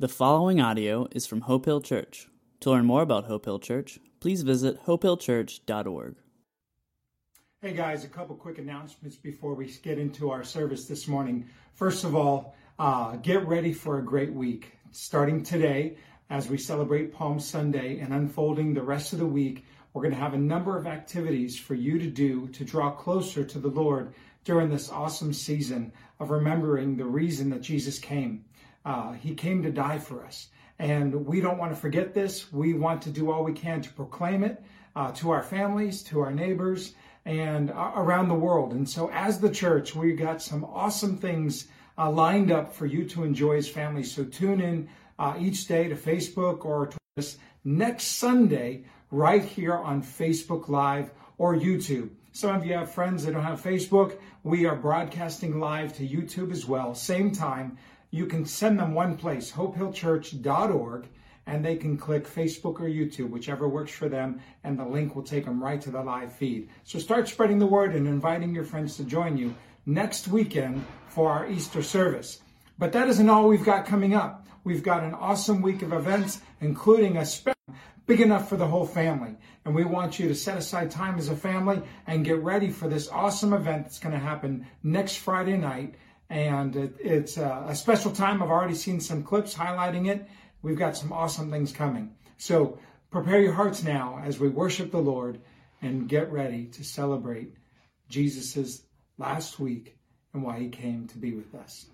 The following audio is from Hope Hill Church. To learn more about Hope Hill Church, please visit hopehillchurch.org. Hey guys, a couple quick announcements before we get into our service this morning. First of all, uh, get ready for a great week. Starting today, as we celebrate Palm Sunday and unfolding the rest of the week, we're going to have a number of activities for you to do to draw closer to the Lord during this awesome season of remembering the reason that Jesus came. Uh, he came to die for us. And we don't want to forget this. We want to do all we can to proclaim it uh, to our families, to our neighbors, and uh, around the world. And so, as the church, we got some awesome things uh, lined up for you to enjoy as families. So, tune in uh, each day to Facebook or to us next Sunday right here on Facebook Live or YouTube. Some of you have friends that don't have Facebook. We are broadcasting live to YouTube as well, same time you can send them one place, hopehillchurch.org, and they can click Facebook or YouTube, whichever works for them, and the link will take them right to the live feed. So start spreading the word and inviting your friends to join you next weekend for our Easter service. But that isn't all we've got coming up. We've got an awesome week of events, including a special big enough for the whole family. And we want you to set aside time as a family and get ready for this awesome event that's going to happen next Friday night and it, it's a, a special time. I've already seen some clips highlighting it. We've got some awesome things coming. So prepare your hearts now as we worship the Lord and get ready to celebrate Jesus' last week and why he came to be with us.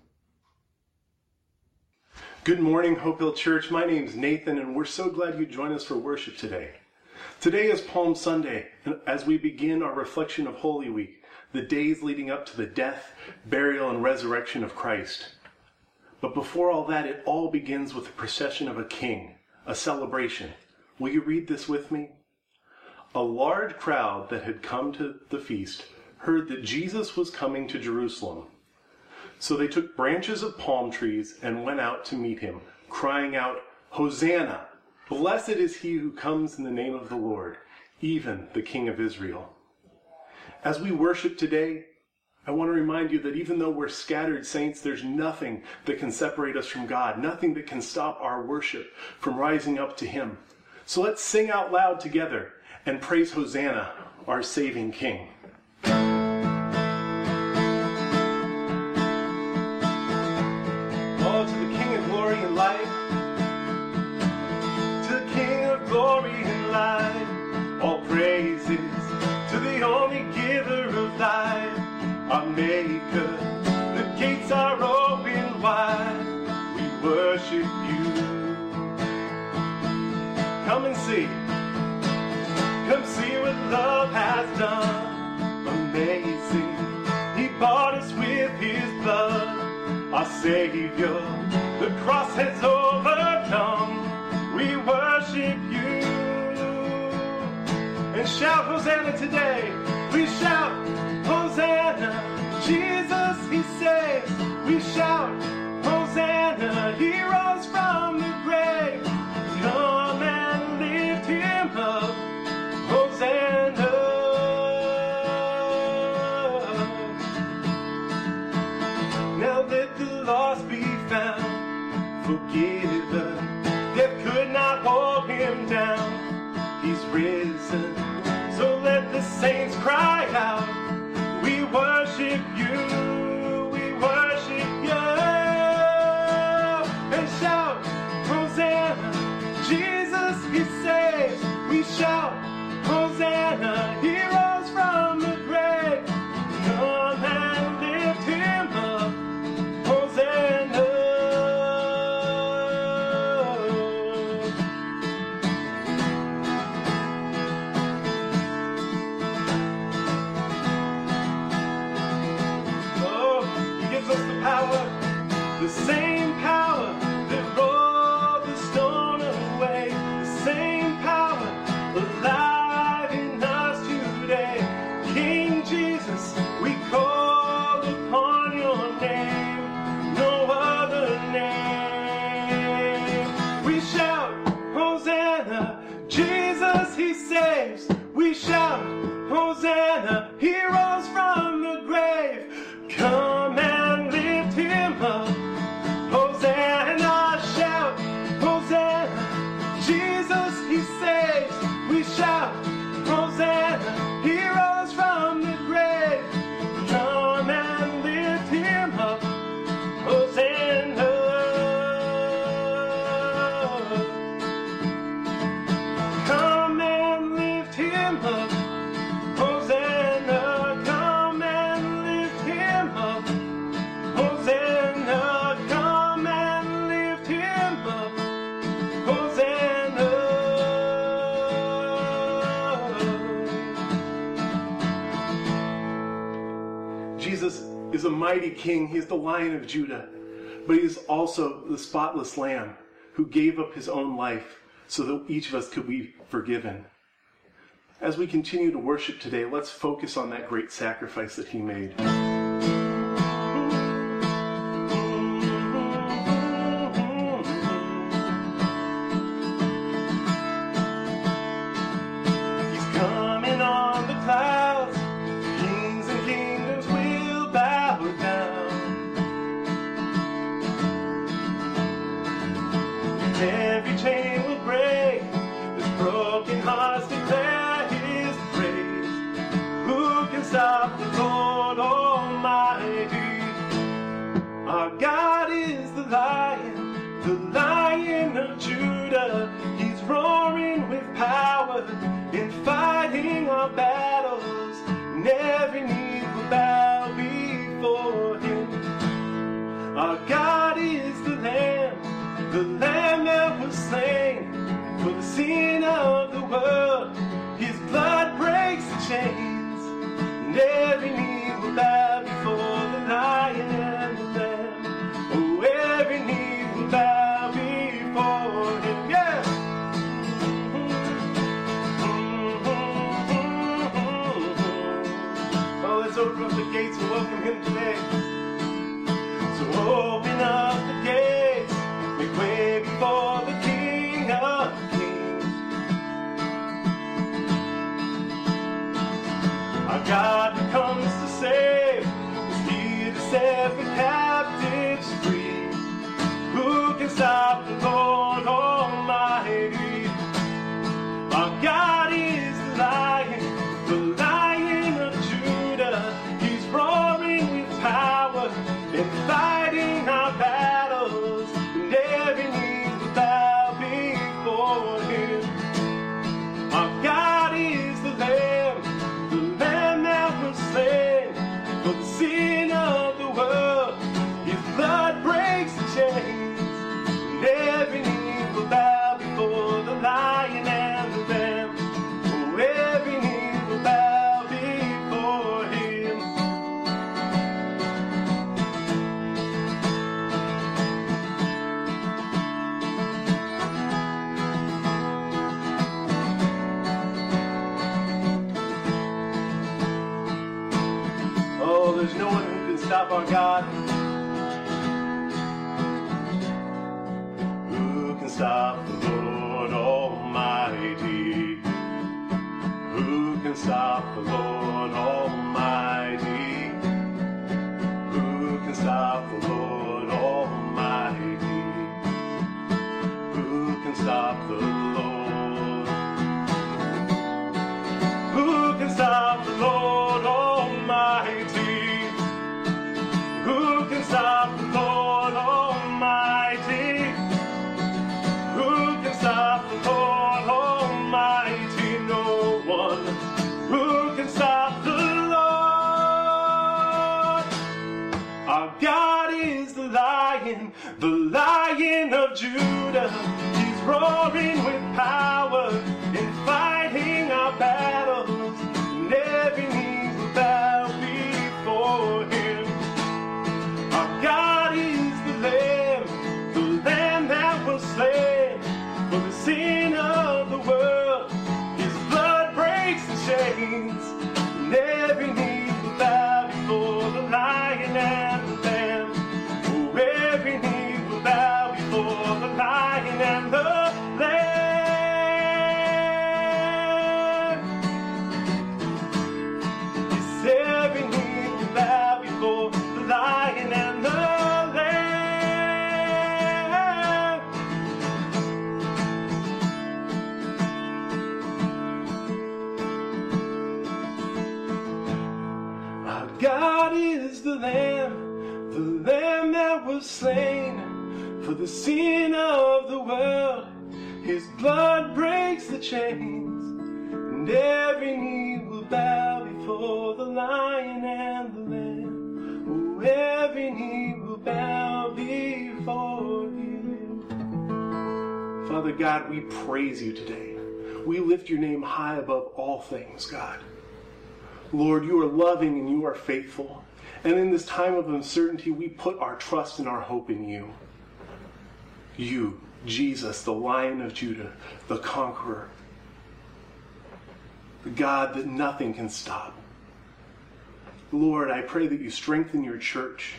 Good morning, Hope Hill Church. My name is Nathan, and we're so glad you joined us for worship today. Today is Palm Sunday, and as we begin our reflection of Holy Week, the days leading up to the death, burial, and resurrection of Christ. But before all that, it all begins with the procession of a king, a celebration. Will you read this with me? A large crowd that had come to the feast heard that Jesus was coming to Jerusalem. So they took branches of palm trees and went out to meet him, crying out, Hosanna! Blessed is he who comes in the name of the Lord, even the King of Israel. As we worship today, I want to remind you that even though we're scattered saints, there's nothing that can separate us from God, nothing that can stop our worship from rising up to Him. So let's sing out loud together and praise Hosanna, our saving King. Oh, to the King of glory and life, Maker. The gates are open wide. We worship you. Come and see. Come see what love has done. Amazing. He bought us with his blood. Our Savior. The cross has overcome. We worship you and shout Hosanna today. We shout Hosanna, Jesus he saves. We shout Hosanna, he rose from the grave. King. He is the lion of Judah. But he is also the spotless lamb who gave up his own life so that each of us could be forgiven. As we continue to worship today, let's focus on that great sacrifice that he made. Our battles. And every knee will bow before Him. Our God is the Lamb, the Lamb that was slain for the sin of the world. His blood breaks the chains, and every knee up the before the King of Kings. Our God with power sin of the world. His blood breaks the chains, and every knee will bow before the Lion and the Lamb. Oh, every knee will bow before Him. Father God, we praise you today. We lift your name high above all things, God. Lord, you are loving and you are faithful. And in this time of uncertainty, we put our trust and our hope in you. You, Jesus, the Lion of Judah, the conqueror, the God that nothing can stop. Lord, I pray that you strengthen your church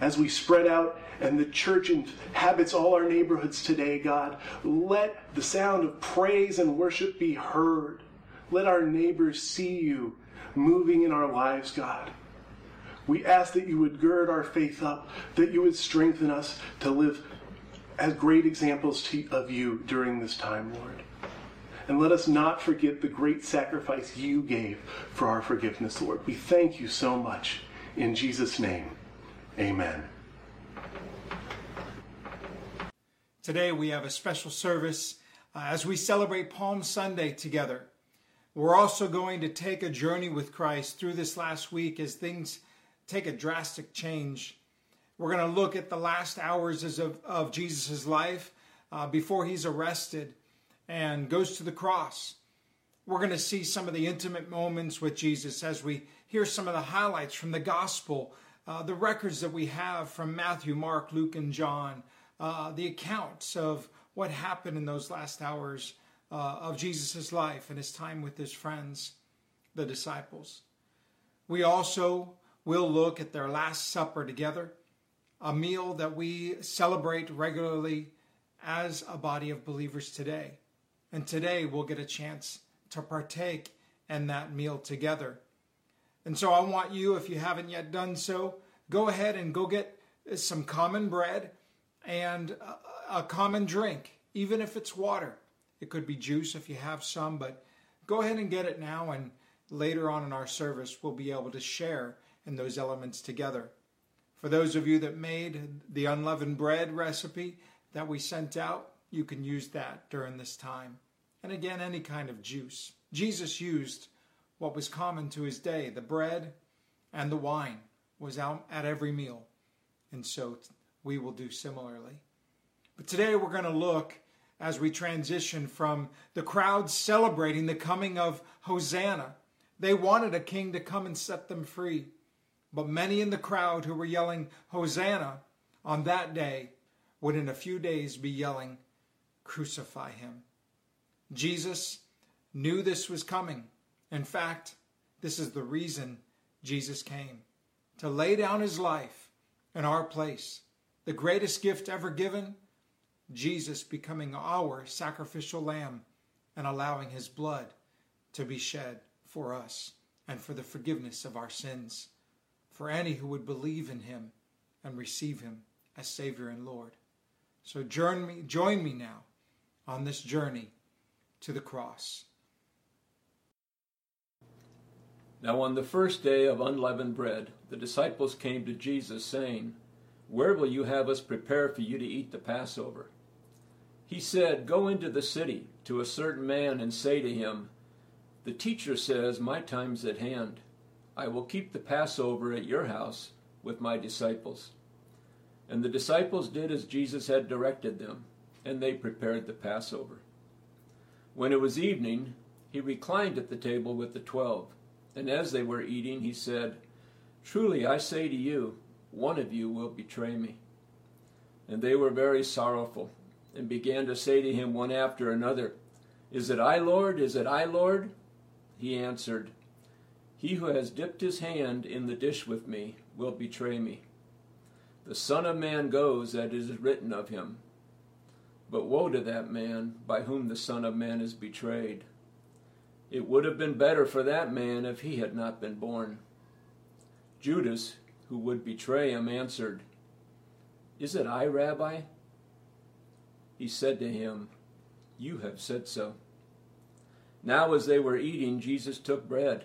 as we spread out and the church inhabits all our neighborhoods today, God. Let the sound of praise and worship be heard. Let our neighbors see you moving in our lives, God. We ask that you would gird our faith up, that you would strengthen us to live as great examples to, of you during this time, Lord. And let us not forget the great sacrifice you gave for our forgiveness, Lord. We thank you so much. In Jesus' name, amen. Today we have a special service uh, as we celebrate Palm Sunday together. We're also going to take a journey with Christ through this last week as things take a drastic change. We're going to look at the last hours of, of Jesus' life uh, before he's arrested and goes to the cross. We're going to see some of the intimate moments with Jesus as we hear some of the highlights from the gospel, uh, the records that we have from Matthew, Mark, Luke, and John, uh, the accounts of what happened in those last hours uh, of Jesus' life and his time with his friends, the disciples. We also will look at their Last Supper together, a meal that we celebrate regularly as a body of believers today. And today we'll get a chance to partake in that meal together. And so I want you, if you haven't yet done so, go ahead and go get some common bread and a, common drink, even if it's water. It could be juice if you have some, but go ahead and get it now, and later on in our service, we'll be able to share in those elements together. For those of you that made the unleavened bread recipe that we sent out, you can use that during this time. And again, any kind of juice. Jesus used what was common to his day the bread and the wine was out at every meal. And so we will do similarly. But today we're going to look as we transition from the crowd celebrating the coming of Hosanna. They wanted a king to come and set them free. But many in the crowd who were yelling Hosanna on that day would in a few days be yelling, Crucify him. Jesus knew this was coming. In fact, this is the reason Jesus came to lay down his life in our place the greatest gift ever given, Jesus becoming our sacrificial lamb and allowing his blood to be shed for us and for the forgiveness of our sins, for any who would believe in him and receive him as Savior and Lord. So join me, join me now on this journey to the cross. Now, on the first day of unleavened bread, the disciples came to Jesus, saying, where will you have us prepare for you to eat the Passover? He said, Go into the city to a certain man and say to him, The teacher says, My time's at hand. I will keep the Passover at your house with my disciples. And the disciples did as Jesus had directed them, and they prepared the Passover. When it was evening, he reclined at the table with the twelve, and as they were eating, he said, Truly I say to you, one of you will betray me. And they were very sorrowful, and began to say to him one after another, Is it I, Lord? Is it I, Lord? He answered, He who has dipped his hand in the dish with me will betray me. The Son of Man goes as it is written of him. But woe to that man by whom the Son of Man is betrayed. It would have been better for that man if he had not been born. Judas, who would betray him, answered, Is it I, Rabbi? He said to him, You have said so. Now, as they were eating, Jesus took bread,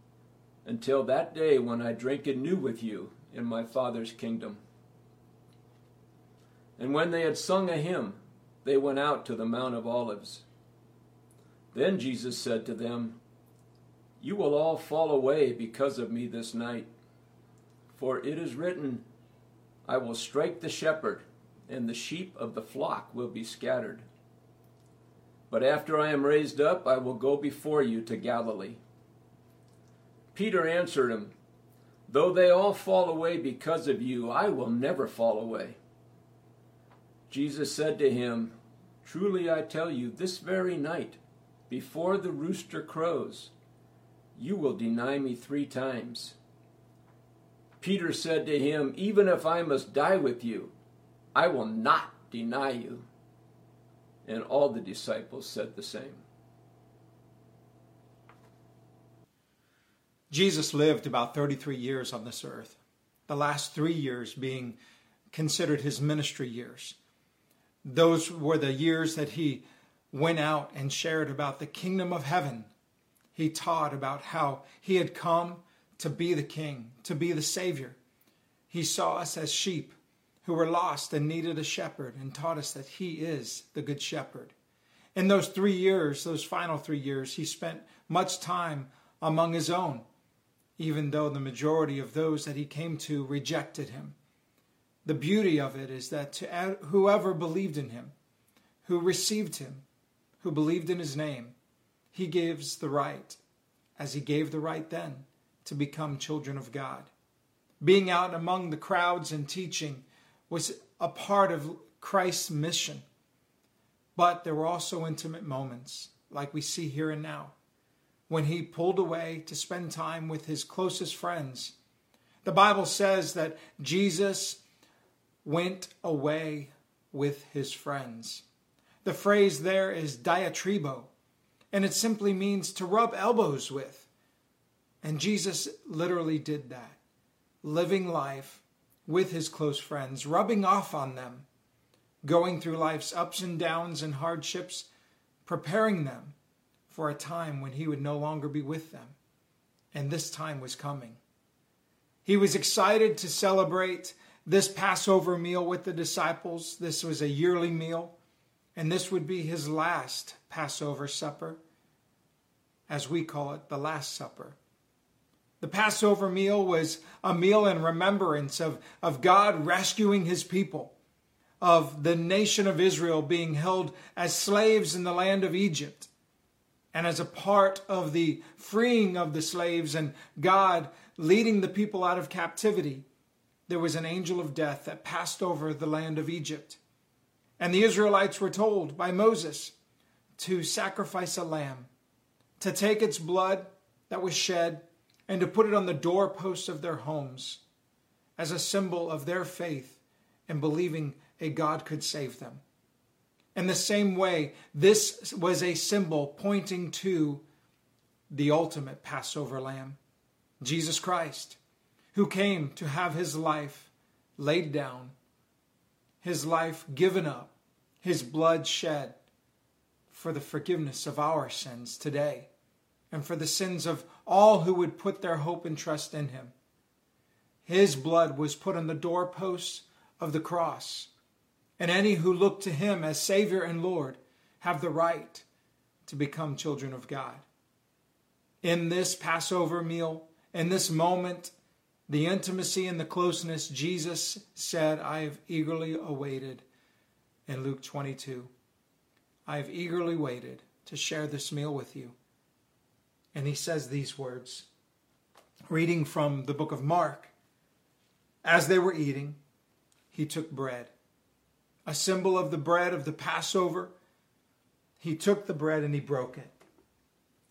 until that day when I drink anew with you in my Father's kingdom. And when they had sung a hymn, they went out to the Mount of Olives. Then Jesus said to them, You will all fall away because of me this night. For it is written, I will strike the shepherd, and the sheep of the flock will be scattered. But after I am raised up, I will go before you to Galilee. Peter answered him, Though they all fall away because of you, I will never fall away. Jesus said to him, Truly I tell you, this very night, before the rooster crows, you will deny me three times. Peter said to him, Even if I must die with you, I will not deny you. And all the disciples said the same. Jesus lived about 33 years on this earth, the last three years being considered his ministry years. Those were the years that he went out and shared about the kingdom of heaven. He taught about how he had come to be the king, to be the savior. He saw us as sheep who were lost and needed a shepherd and taught us that he is the good shepherd. In those three years, those final three years, he spent much time among his own, even though the majority of those that he came to rejected him. The beauty of it is that to whoever believed in him, who received him, who believed in his name, he gives the right, as he gave the right then, to become children of God. Being out among the crowds and teaching was a part of Christ's mission. But there were also intimate moments, like we see here and now, when he pulled away to spend time with his closest friends. The Bible says that Jesus went away with his friends. The phrase there is diatribo, and it simply means to rub elbows with. And Jesus literally did that, living life with his close friends, rubbing off on them, going through life's ups and downs and hardships, preparing them for a time when he would no longer be with them. And this time was coming. He was excited to celebrate this Passover meal with the disciples. This was a yearly meal, and this would be his last Passover supper, as we call it, the Last Supper. The Passover meal was a meal in remembrance of, of God rescuing his people, of the nation of Israel being held as slaves in the land of Egypt. And as a part of the freeing of the slaves and God leading the people out of captivity, there was an angel of death that passed over the land of Egypt. And the Israelites were told by Moses to sacrifice a lamb, to take its blood that was shed, and to put it on the doorposts of their homes as a symbol of their faith in believing a God could save them. In the same way, this was a symbol pointing to the ultimate Passover lamb, Jesus Christ who came to have his life laid down, his life given up, his blood shed for the forgiveness of our sins today and for the sins of all who would put their hope and trust in him. His blood was put on the doorposts of the cross, and any who look to him as Savior and Lord have the right to become children of God. In this Passover meal, in this moment the intimacy and the closeness Jesus said, I have eagerly awaited in Luke 22. I have eagerly waited to share this meal with you. And he says these words, reading from the book of Mark. As they were eating, he took bread, a symbol of the bread of the Passover. He took the bread and he broke it.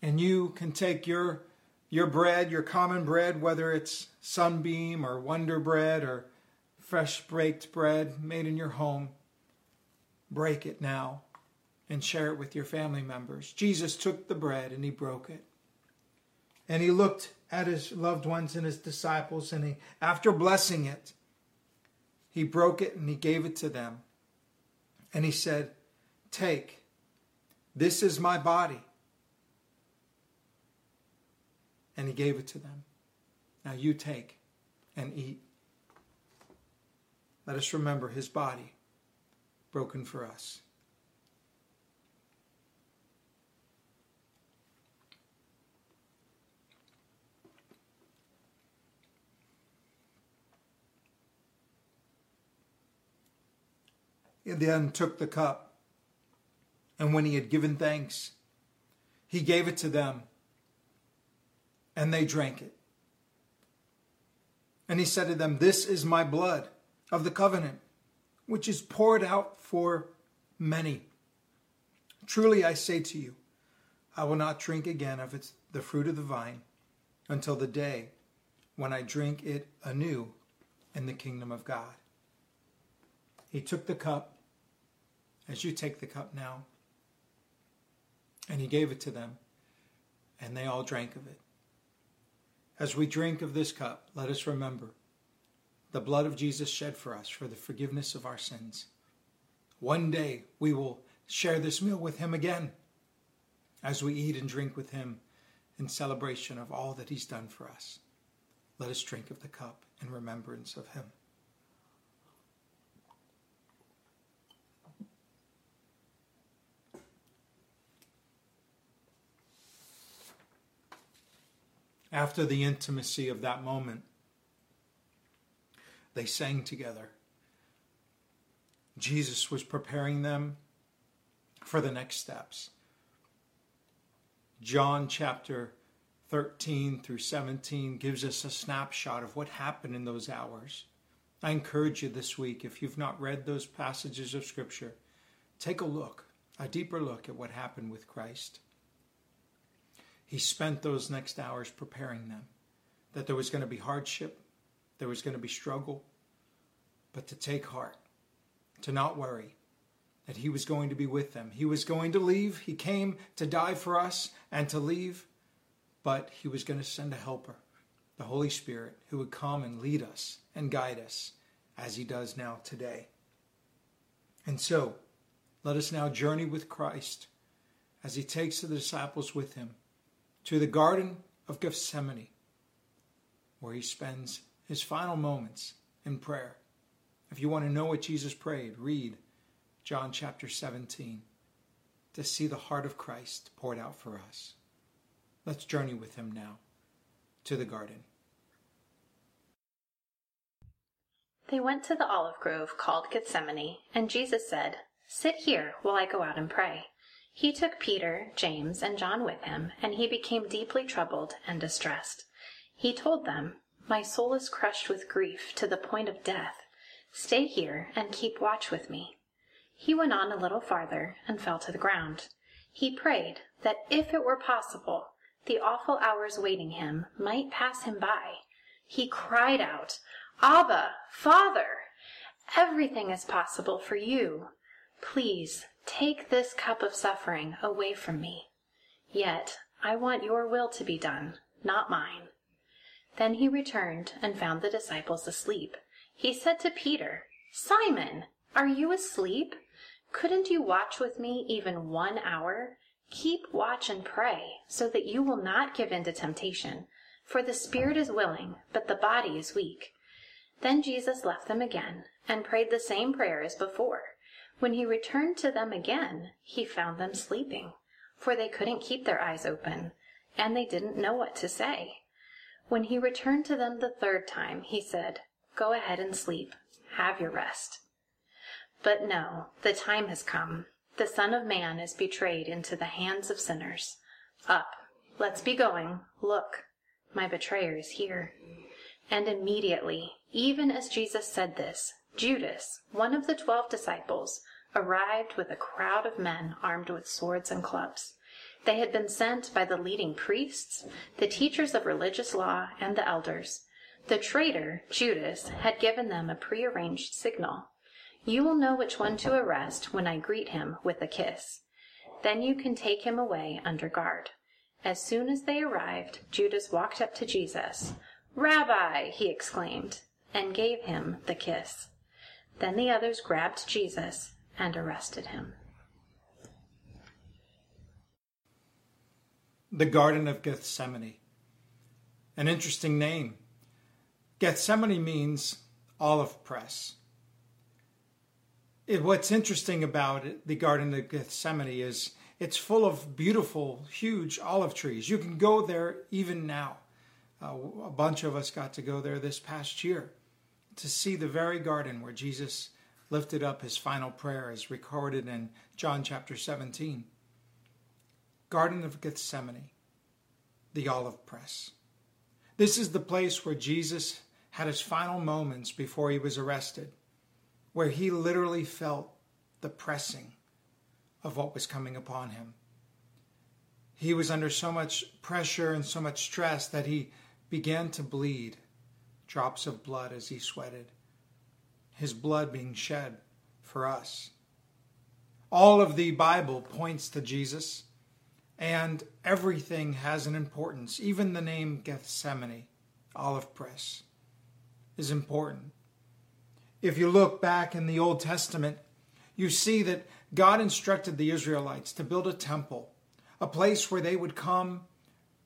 And you can take your your bread, your common bread, whether it's sunbeam or wonder bread or fresh baked bread made in your home, break it now and share it with your family members. Jesus took the bread and he broke it. And he looked at his loved ones and his disciples, and he, after blessing it, he broke it and he gave it to them. And he said, Take, this is my body and he gave it to them. Now you take and eat. Let us remember his body broken for us. He then took the cup, and when he had given thanks, he gave it to them, and they drank it. And he said to them, This is my blood of the covenant, which is poured out for many. Truly I say to you, I will not drink again of its, the fruit of the vine until the day when I drink it anew in the kingdom of God. He took the cup, as you take the cup now, and he gave it to them, and they all drank of it. As we drink of this cup, let us remember the blood of Jesus shed for us for the forgiveness of our sins. One day we will share this meal with him again as we eat and drink with him in celebration of all that he's done for us. Let us drink of the cup in remembrance of him. After the intimacy of that moment, they sang together. Jesus was preparing them for the next steps. John chapter 13 through 17 gives us a snapshot of what happened in those hours. I encourage you this week, if you've not read those passages of Scripture, take a look, a deeper look at what happened with Christ. He spent those next hours preparing them that there was going to be hardship, there was going to be struggle, but to take heart, to not worry, that He was going to be with them. He was going to leave. He came to die for us and to leave, but He was going to send a helper, the Holy Spirit, who would come and lead us and guide us as He does now today. And so, let us now journey with Christ as He takes the disciples with Him to the Garden of Gethsemane, where he spends his final moments in prayer. If you want to know what Jesus prayed, read John chapter 17 to see the heart of Christ poured out for us. Let's journey with him now to the garden. They went to the olive grove called Gethsemane, and Jesus said, Sit here while I go out and pray. He took Peter, James, and John with him, and he became deeply troubled and distressed. He told them, My soul is crushed with grief to the point of death. Stay here and keep watch with me. He went on a little farther and fell to the ground. He prayed that if it were possible, the awful hours waiting him might pass him by. He cried out, Abba, Father, everything is possible for you. Please Take this cup of suffering away from me. Yet I want your will to be done, not mine. Then he returned and found the disciples asleep. He said to Peter, Simon, are you asleep? Couldn't you watch with me even one hour? Keep watch and pray, so that you will not give in to temptation. For the spirit is willing, but the body is weak. Then Jesus left them again and prayed the same prayer as before. When he returned to them again, he found them sleeping, for they couldn't keep their eyes open, and they didn't know what to say. When he returned to them the third time, he said, Go ahead and sleep. Have your rest. But no, the time has come. The Son of Man is betrayed into the hands of sinners. Up, let's be going. Look, my betrayer is here. And immediately, even as Jesus said this, Judas, one of the twelve disciples, arrived with a crowd of men armed with swords and clubs. They had been sent by the leading priests, the teachers of religious law, and the elders. The traitor, Judas, had given them a prearranged signal. You will know which one to arrest when I greet him with a kiss. Then you can take him away under guard. As soon as they arrived, Judas walked up to Jesus. Rabbi, he exclaimed, and gave him the kiss. Then the others grabbed Jesus and arrested him. The Garden of Gethsemane. An interesting name. Gethsemane means olive press. It, what's interesting about it, the Garden of Gethsemane is it's full of beautiful, huge olive trees. You can go there even now. Uh, a bunch of us got to go there this past year to see the very garden where Jesus lifted up his final prayer, as recorded in John chapter 17. Garden of Gethsemane, the olive press. This is the place where Jesus had his final moments before he was arrested, where he literally felt the pressing of what was coming upon him. He was under so much pressure and so much stress that he began to bleed drops of blood as he sweated, his blood being shed for us. All of the Bible points to Jesus, and everything has an importance. Even the name Gethsemane, olive press, is important. If you look back in the Old Testament, you see that God instructed the Israelites to build a temple, a place where they would come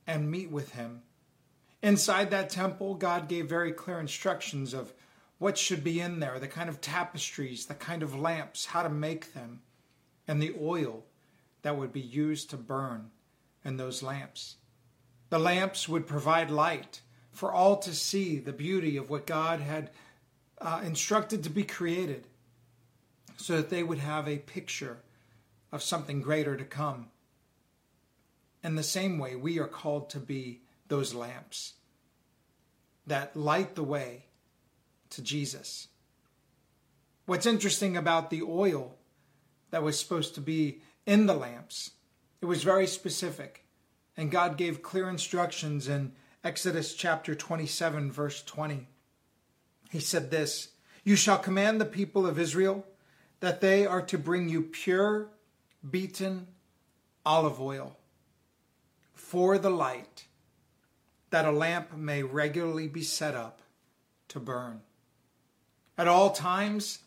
and meet with Him. Inside that temple, God gave very clear instructions of what should be in there, the kind of tapestries, the kind of lamps, how to make them, and the oil that would be used to burn in those lamps. The lamps would provide light for all to see the beauty of what God had uh, instructed to be created so that they would have a picture of something greater to come. In the same way, we are called to be those lamps that light the way to Jesus. What's interesting about the oil that was supposed to be in the lamps, it was very specific. And God gave clear instructions in Exodus chapter 27, verse 20. He said this You shall command the people of Israel that they are to bring you pure, beaten olive oil for the light, that a lamp may regularly be set up to burn. At all times,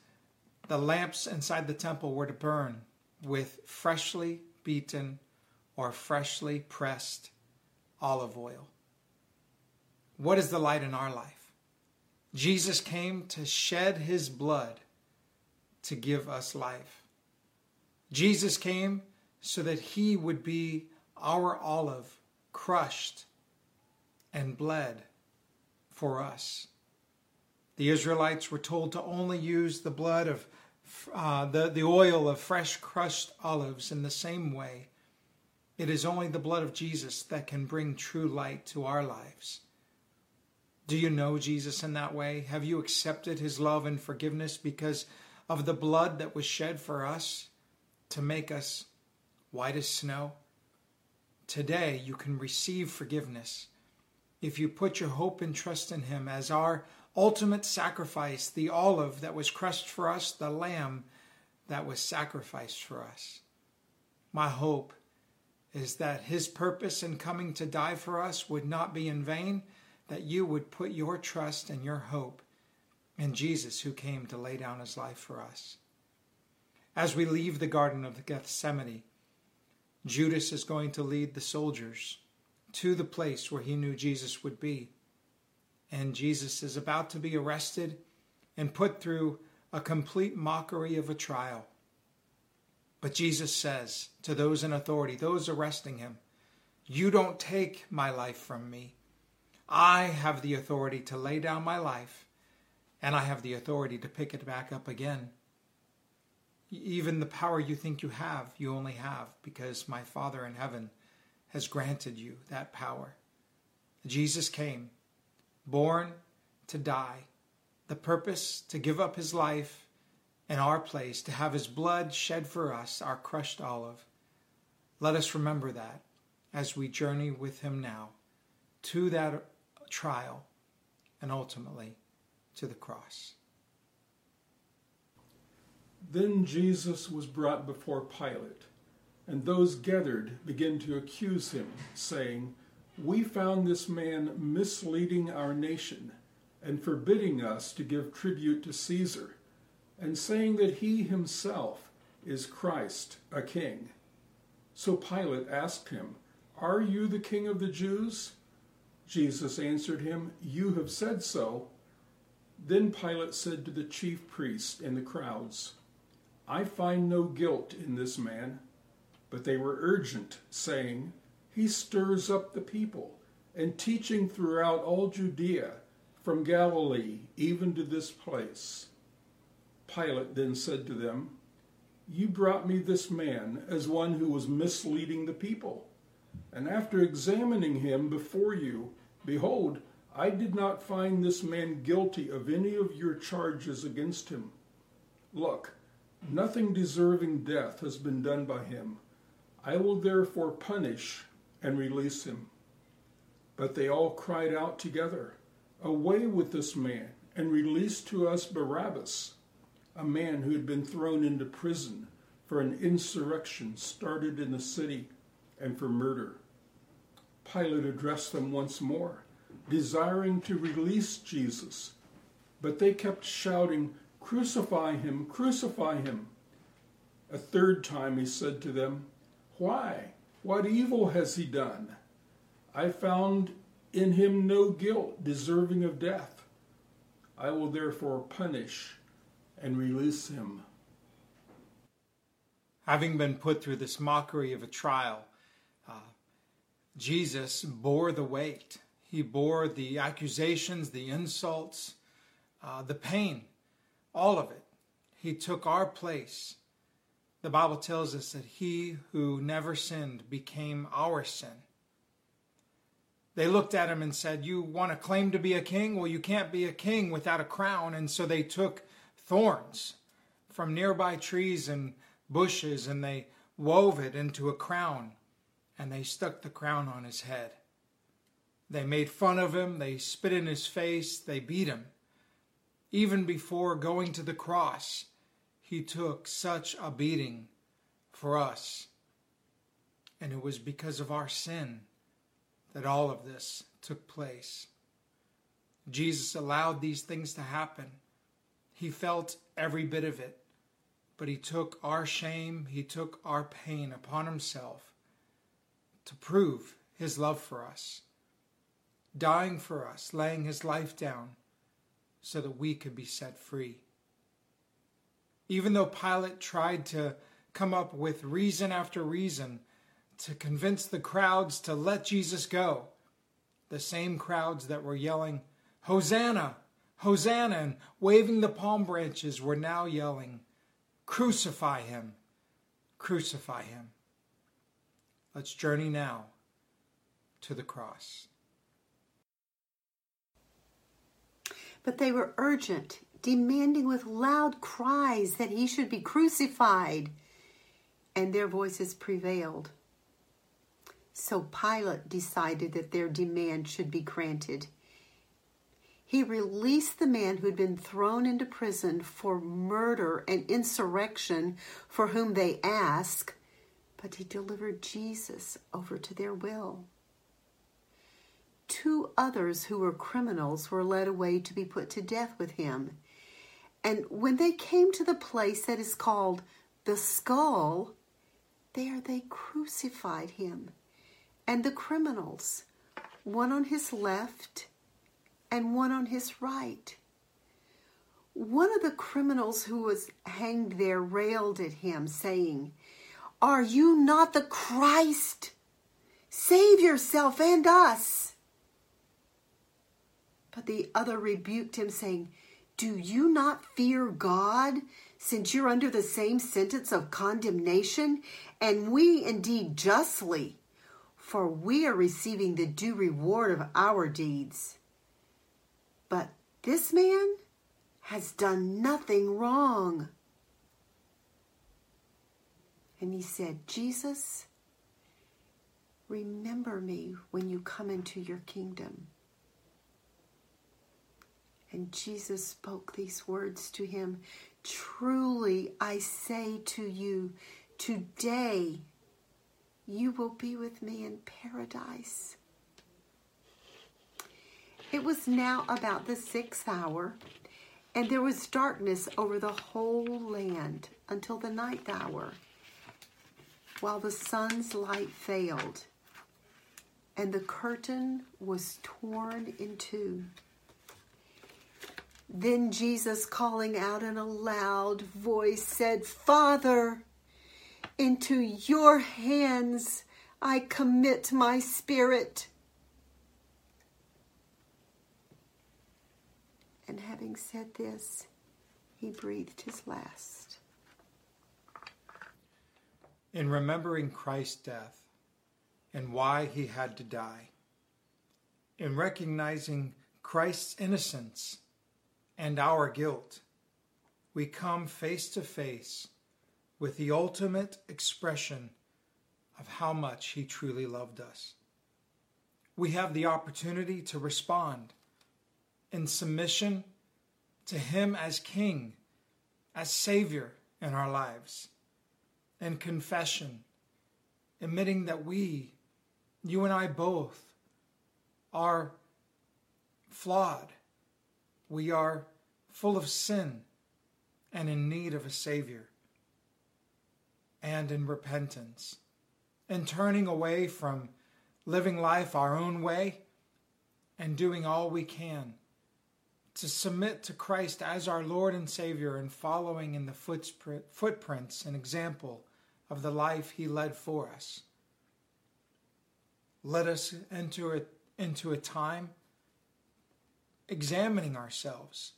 the lamps inside the temple were to burn with freshly beaten or freshly pressed olive oil. What is the light in our life? Jesus came to shed his blood to give us life. Jesus came so that he would be our olive, crushed and bled for us. The Israelites were told to only use the blood of uh, the, the oil of fresh crushed olives in the same way. It is only the blood of Jesus that can bring true light to our lives. Do you know Jesus in that way? Have you accepted his love and forgiveness because of the blood that was shed for us to make us white as snow. Today, you can receive forgiveness if you put your hope and trust in Him as our ultimate sacrifice, the olive that was crushed for us, the lamb that was sacrificed for us. My hope is that His purpose in coming to die for us would not be in vain, that you would put your trust and your hope in Jesus who came to lay down his life for us. As we leave the Garden of Gethsemane, Judas is going to lead the soldiers to the place where he knew Jesus would be. And Jesus is about to be arrested and put through a complete mockery of a trial. But Jesus says to those in authority, those arresting him, You don't take my life from me. I have the authority to lay down my life and I have the authority to pick it back up again. Even the power you think you have, you only have because my Father in heaven has granted you that power. Jesus came, born to die, the purpose to give up his life in our place, to have his blood shed for us, our crushed olive. Let us remember that as we journey with him now to that trial and ultimately to the cross. Then Jesus was brought before Pilate, and those gathered began to accuse him, saying, We found this man misleading our nation and forbidding us to give tribute to Caesar, and saying that he himself is Christ, a king. So Pilate asked him, Are you the king of the Jews? Jesus answered him, You have said so. Then Pilate said to the chief priests and the crowds, I find no guilt in this man. But they were urgent, saying, He stirs up the people, and teaching throughout all Judea, from Galilee even to this place. Pilate then said to them, You brought me this man as one who was misleading the people. And after examining him before you, behold, I did not find this man guilty of any of your charges against him. Look, nothing deserving death has been done by him. I will therefore punish and release him. But they all cried out together, Away with this man, and release to us Barabbas, a man who had been thrown into prison for an insurrection started in the city and for murder. Pilate addressed them once more desiring to release Jesus. But they kept shouting, Crucify him, crucify him. A third time he said to them, Why? What evil has he done? I found in him no guilt deserving of death. I will therefore punish and release him. Having been put through this mockery of a trial, uh, Jesus bore the weight he bore the accusations, the insults, uh, the pain, all of it. He took our place. The Bible tells us that he who never sinned became our sin. They looked at him and said, You want to claim to be a king? Well, you can't be a king without a crown. And so they took thorns from nearby trees and bushes and they wove it into a crown and they stuck the crown on his head. They made fun of him, they spit in his face, they beat him. Even before going to the cross, he took such a beating for us. And it was because of our sin that all of this took place. Jesus allowed these things to happen. He felt every bit of it, but he took our shame, he took our pain upon himself to prove his love for us dying for us, laying his life down so that we could be set free. Even though Pilate tried to come up with reason after reason to convince the crowds to let Jesus go, the same crowds that were yelling, Hosanna, Hosanna, and waving the palm branches were now yelling, Crucify him, crucify him. Let's journey now to the cross. But they were urgent, demanding with loud cries that he should be crucified. And their voices prevailed. So Pilate decided that their demand should be granted. He released the man who had been thrown into prison for murder and insurrection for whom they asked, but he delivered Jesus over to their will two others who were criminals were led away to be put to death with him. And when they came to the place that is called the skull, there they crucified him and the criminals, one on his left and one on his right. One of the criminals who was hanged there railed at him, saying, Are you not the Christ? Save yourself and us. But the other rebuked him, saying, Do you not fear God, since you're under the same sentence of condemnation? And we indeed justly, for we are receiving the due reward of our deeds. But this man has done nothing wrong. And he said, Jesus, remember me when you come into your kingdom. And Jesus spoke these words to him Truly I say to you, today you will be with me in paradise. It was now about the sixth hour, and there was darkness over the whole land until the ninth hour, while the sun's light failed, and the curtain was torn in two. Then Jesus, calling out in a loud voice, said, Father, into your hands I commit my spirit. And having said this, he breathed his last. In remembering Christ's death and why he had to die, in recognizing Christ's innocence and our guilt, we come face to face with the ultimate expression of how much he truly loved us. We have the opportunity to respond in submission to Him as King, as Savior in our lives, and confession, admitting that we, you and I both, are flawed. We are full of sin and in need of a Savior, and in repentance, and turning away from living life our own way and doing all we can to submit to Christ as our Lord and Savior and following in the footprints and example of the life He led for us. Let us enter into a time examining ourselves,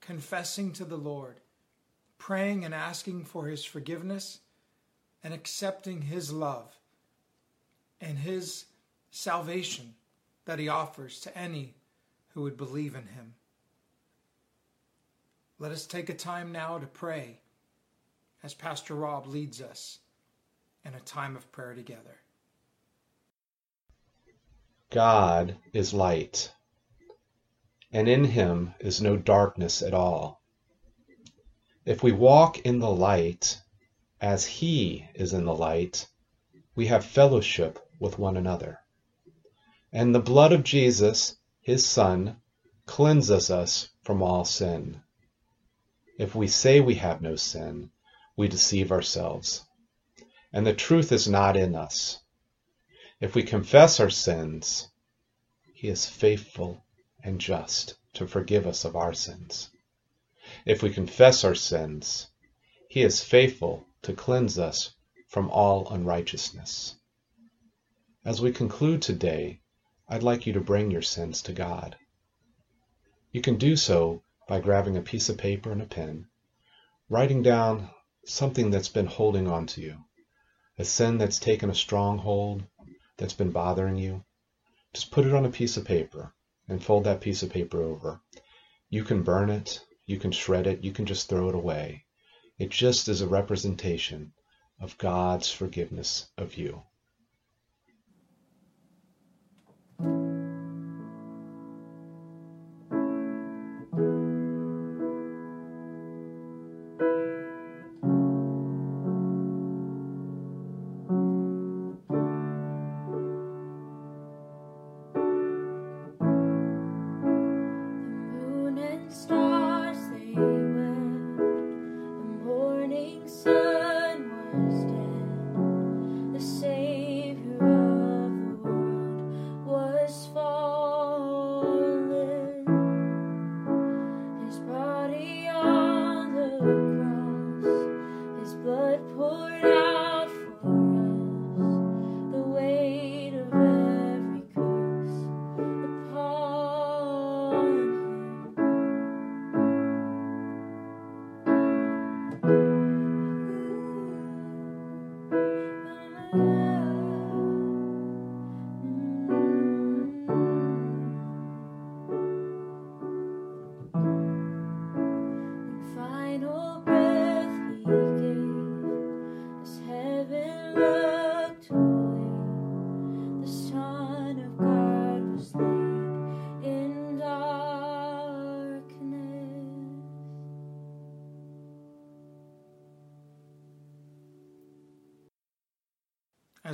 confessing to the Lord, praying and asking for His forgiveness, and accepting His love and His salvation that He offers to any who would believe in Him. Let us take a time now to pray as Pastor Rob leads us in a time of prayer together. God is light, and in him is no darkness at all. If we walk in the light, as he is in the light, we have fellowship with one another. And the blood of Jesus, his Son, cleanses us from all sin. If we say we have no sin, we deceive ourselves, and the truth is not in us. If we confess our sins, he is faithful and just to forgive us of our sins. If we confess our sins, he is faithful to cleanse us from all unrighteousness. As we conclude today, I'd like you to bring your sins to God. You can do so by grabbing a piece of paper and a pen, writing down something that's been holding on to you, a sin that's taken a strong hold, that's been bothering you. Just put it on a piece of paper and fold that piece of paper over. You can burn it, you can shred it, you can just throw it away. It just is a representation of God's forgiveness of you.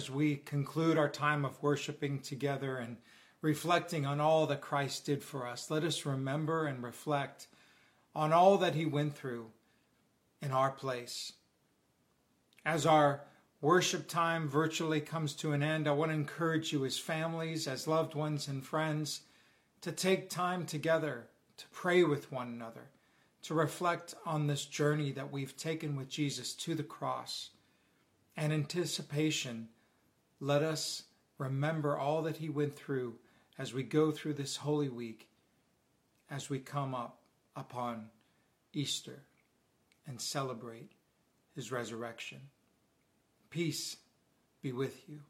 As we conclude our time of worshiping together and reflecting on all that Christ did for us, let us remember and reflect on all that he went through in our place. As our worship time virtually comes to an end, I want to encourage you as families, as loved ones and friends, to take time together to pray with one another, to reflect on this journey that we've taken with Jesus to the cross. And anticipation, let us remember all that he went through as we go through this Holy Week, as we come up upon Easter and celebrate his resurrection. Peace be with you.